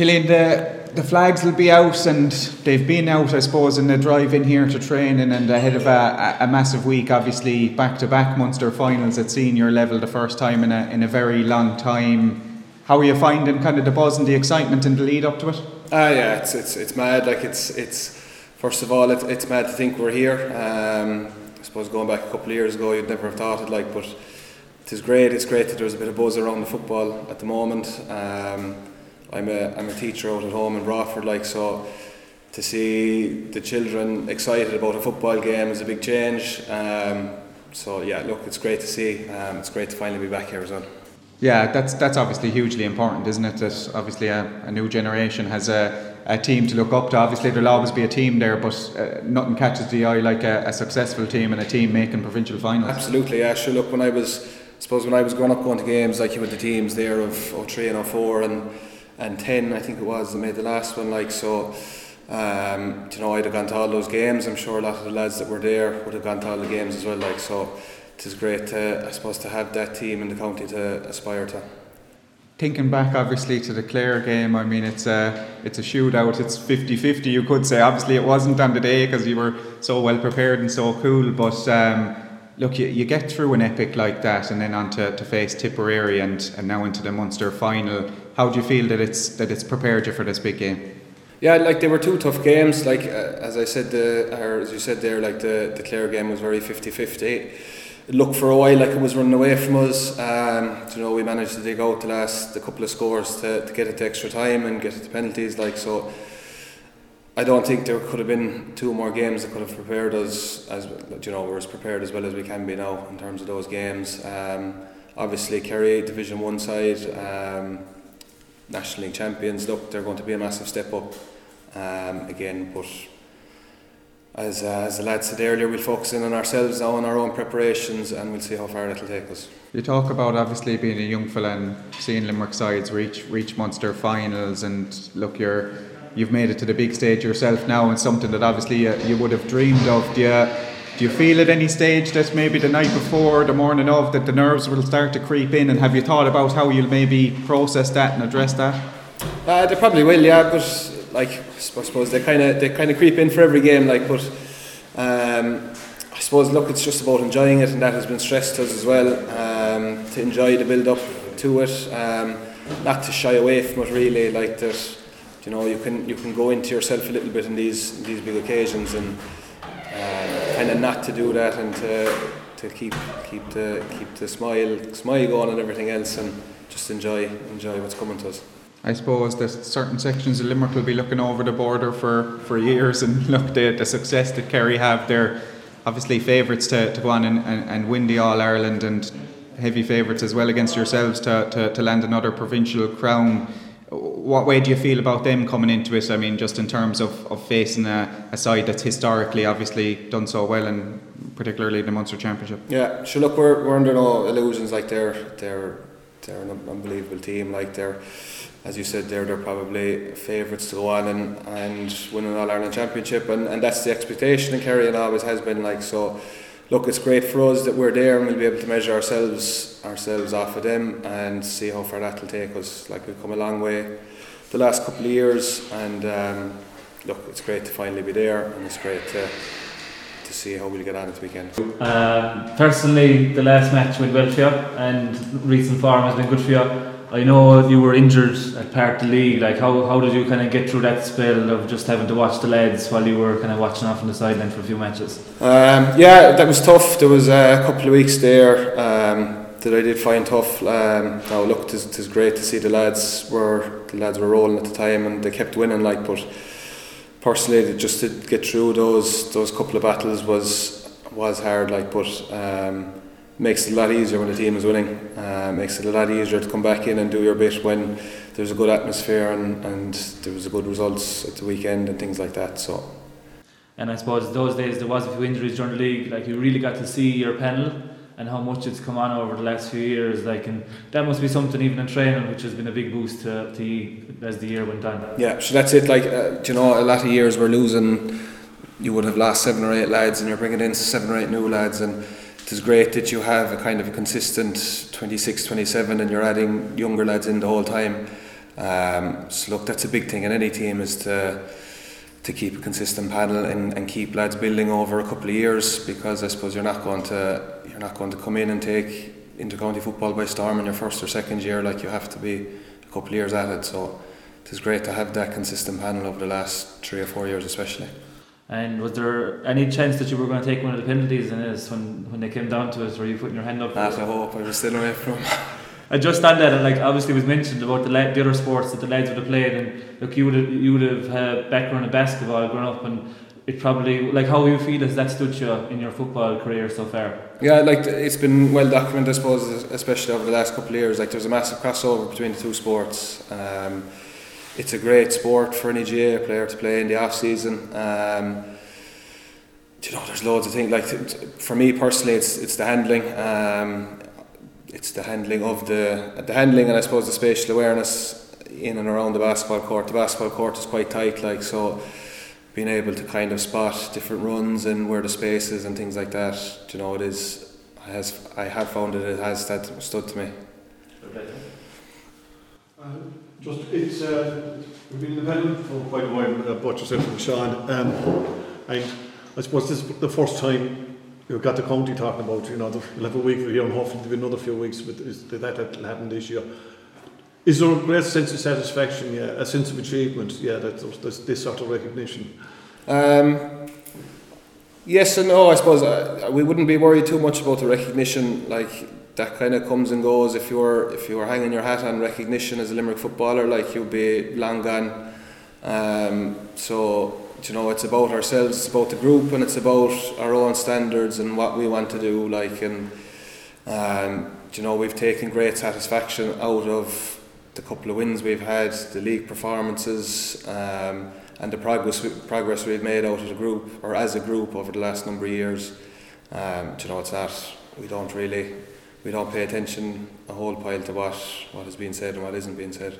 Killian, the, the flags will be out and they've been out, I suppose, in the drive in here to training and ahead of a, a massive week, obviously back to back Munster finals at senior level, the first time in a, in a very long time. How are you finding kind of the buzz and the excitement in the lead up to it? Ah, yeah, it's, it's, it's mad. Like, it's, it's first of all, it, it's mad to think we're here. Um, I suppose going back a couple of years ago, you'd never have thought it, like, but it is great. It's great that there's a bit of buzz around the football at the moment. Um, I'm a I'm a teacher out at home in Broadford, like so. To see the children excited about a football game is a big change. Um, so yeah, look, it's great to see. Um, it's great to finally be back here as well. Yeah, that's that's obviously hugely important, isn't it? That obviously a, a new generation has a, a team to look up to. Obviously, there'll always be a team there, but uh, nothing catches the eye like a, a, successful team and a team making provincial finals. Absolutely, yeah. Sure. Look, when I was, I suppose when I was growing up going to games, like you had the teams there of 03 and 04 and and 10 I think it was that made the last one like so um, you know I'd have gone to all those games. I'm sure a lot of the lads that were there would have gone to all the games as well like so it is great to, I suppose to have that team in the county to aspire to. Thinking back obviously to the Clare game I mean it's a it's a shootout. It's 50-50 you could say. Obviously it wasn't on the day because you were so well prepared and so cool but um, look, you, you get through an epic like that and then on to, to face Tipperary and, and now into the Munster final. How do you feel that it's that it's prepared you for this big game? Yeah, like they were two tough games. Like uh, as I said, the or as you said there, like the the Clare game was very 50-50. It looked for a while like it was running away from us. Um, you know, we managed to dig out the last the couple of scores to, to get it to extra time and get it to penalties. Like so, I don't think there could have been two more games that could have prepared us as you know we're as prepared as well as we can be now in terms of those games. Um, obviously, Kerry Division One side, um, National League champions. Look, they're going to be a massive step up um, again, but. As, uh, as the lad said earlier, we'll focus in on ourselves now on our own preparations and we'll see how far it'll take us. You talk about obviously being a young fella and seeing Limerick sides reach reach Munster finals and look you're you've made it to the big stage yourself now and something that obviously you, you would have dreamed of. Do you, do you feel at any stage that maybe the night before, the morning of, that the nerves will start to creep in? And have you thought about how you'll maybe process that and address that? Uh, they probably will, yeah. But like I suppose they kind of they kind of creep in for every game. Like, but um, I suppose look, it's just about enjoying it, and that has been stressed to us as well. Um, to enjoy the build up to it, um, not to shy away from it. Really, like that you know you can you can go into yourself a little bit in these these big occasions and kind of not to do that and to to keep keep the keep the smile smile going and everything else and just enjoy enjoy what's coming to us. I suppose that certain sections of Limerick will be looking over the border for, for years and look the, the success that Kerry have. They're obviously favourites to, to go on and, and, and win the All Ireland and heavy favourites as well against yourselves to, to, to land another provincial crown what way do you feel about them coming into it? I mean, just in terms of, of facing a, a side that's historically obviously done so well, and particularly the Munster Championship. Yeah, sure. Look, we're, we're under no illusions. Like they're they're they're an unbelievable team. Like they're, as you said, they're they're probably favourites to go on and and win an All Ireland Championship, and, and that's the expectation. And Kerry and always has been like so look, it's great for us that we're there and we'll be able to measure ourselves ourselves off of them and see how far that will take us. Like we've come a long way the last couple of years, and um, look, it's great to finally be there, and it's great to to see how we'll get on this weekend. Um, personally, the last match for you, and recent form has been good for you. I know you were injured at part the league. Like, how, how did you kind of get through that spell of just having to watch the lads while you were kind of watching off on the sideline for a few matches? Um, yeah, that was tough. There was a couple of weeks there um, that I did find tough. Um, now, look, it is great to see the lads were the lads were rolling at the time and they kept winning. Like, but personally, just to get through those those couple of battles was was hard. Like, but. Um, makes it a lot easier when the team is winning. Uh, makes it a lot easier to come back in and do your bit when there's a good atmosphere and, and there was a good results at the weekend and things like that. So. And I suppose those days there was a few injuries during the league. Like you really got to see your panel and how much it's come on over the last few years. Like and that must be something even in training, which has been a big boost to, to as the year went on. Yeah, so that's it. Like uh, you know, a lot of years we're losing. You would have lost seven or eight lads, and you're bringing in seven or eight new lads, and it is great that you have a kind of a consistent 26, 27 and you're adding younger lads in the whole time. Um, so look, that's a big thing in any team is to to keep a consistent panel and, and keep lads building over a couple of years because I suppose you're not going to you're not going to come in and take intercounty football by storm in your first or second year like you have to be a couple of years at it so it is great to have that consistent panel over the last three or four years especially and was there any chance that you were going to take one of the penalties in this when, when they came down to it were you putting your hand up Not I hope I was still away from And just on that, and like obviously was mentioned about the, the other sports that the lads would have played, and look, you would have you would have had a background in basketball growing up, and it probably like how you feel has that stood you in your football career so far? Yeah, like it's been well documented, I suppose, especially over the last couple of years. Like there's a massive crossover between the two sports. Um, it's a great sport for any GAA player to play in the off season. Um, you know, there's loads of things. Like for me personally, it's it's the handling. Um, it's the handling of the the handling and I suppose the spatial awareness in and around the basketball court. The basketball court is quite tight, like so. Being able to kind of spot different runs and where the space is and things like that, you know, it is. Has I have found it. It has that stood to me. Uh, just it's uh, we've been in the panel for quite a while, uh, both yourself and Sean, um, and I suppose this is the first time you've got the county talking about, you know, you'll have a week here and hopefully there'll be another few weeks with that that'll happen this year. Is there a great sense of satisfaction, yeah, a sense of achievement, yeah, that there's this sort of recognition? Um, yes and no, I suppose. Uh, we wouldn't be worried too much about the recognition, like that kind of comes and goes. If you're if you were hanging your hat on recognition as a Limerick footballer, like you'd be long gone. Um, so you know it's about ourselves it's about the group and it's about our own standards and what we want to do like and um, you know we've taken great satisfaction out of the couple of wins we've had the league performances um, and the progress progress we've made out of the group or as a group over the last number of years um, you know it's that we don't really we don't pay attention a whole pile to what what is being said and what isn't being said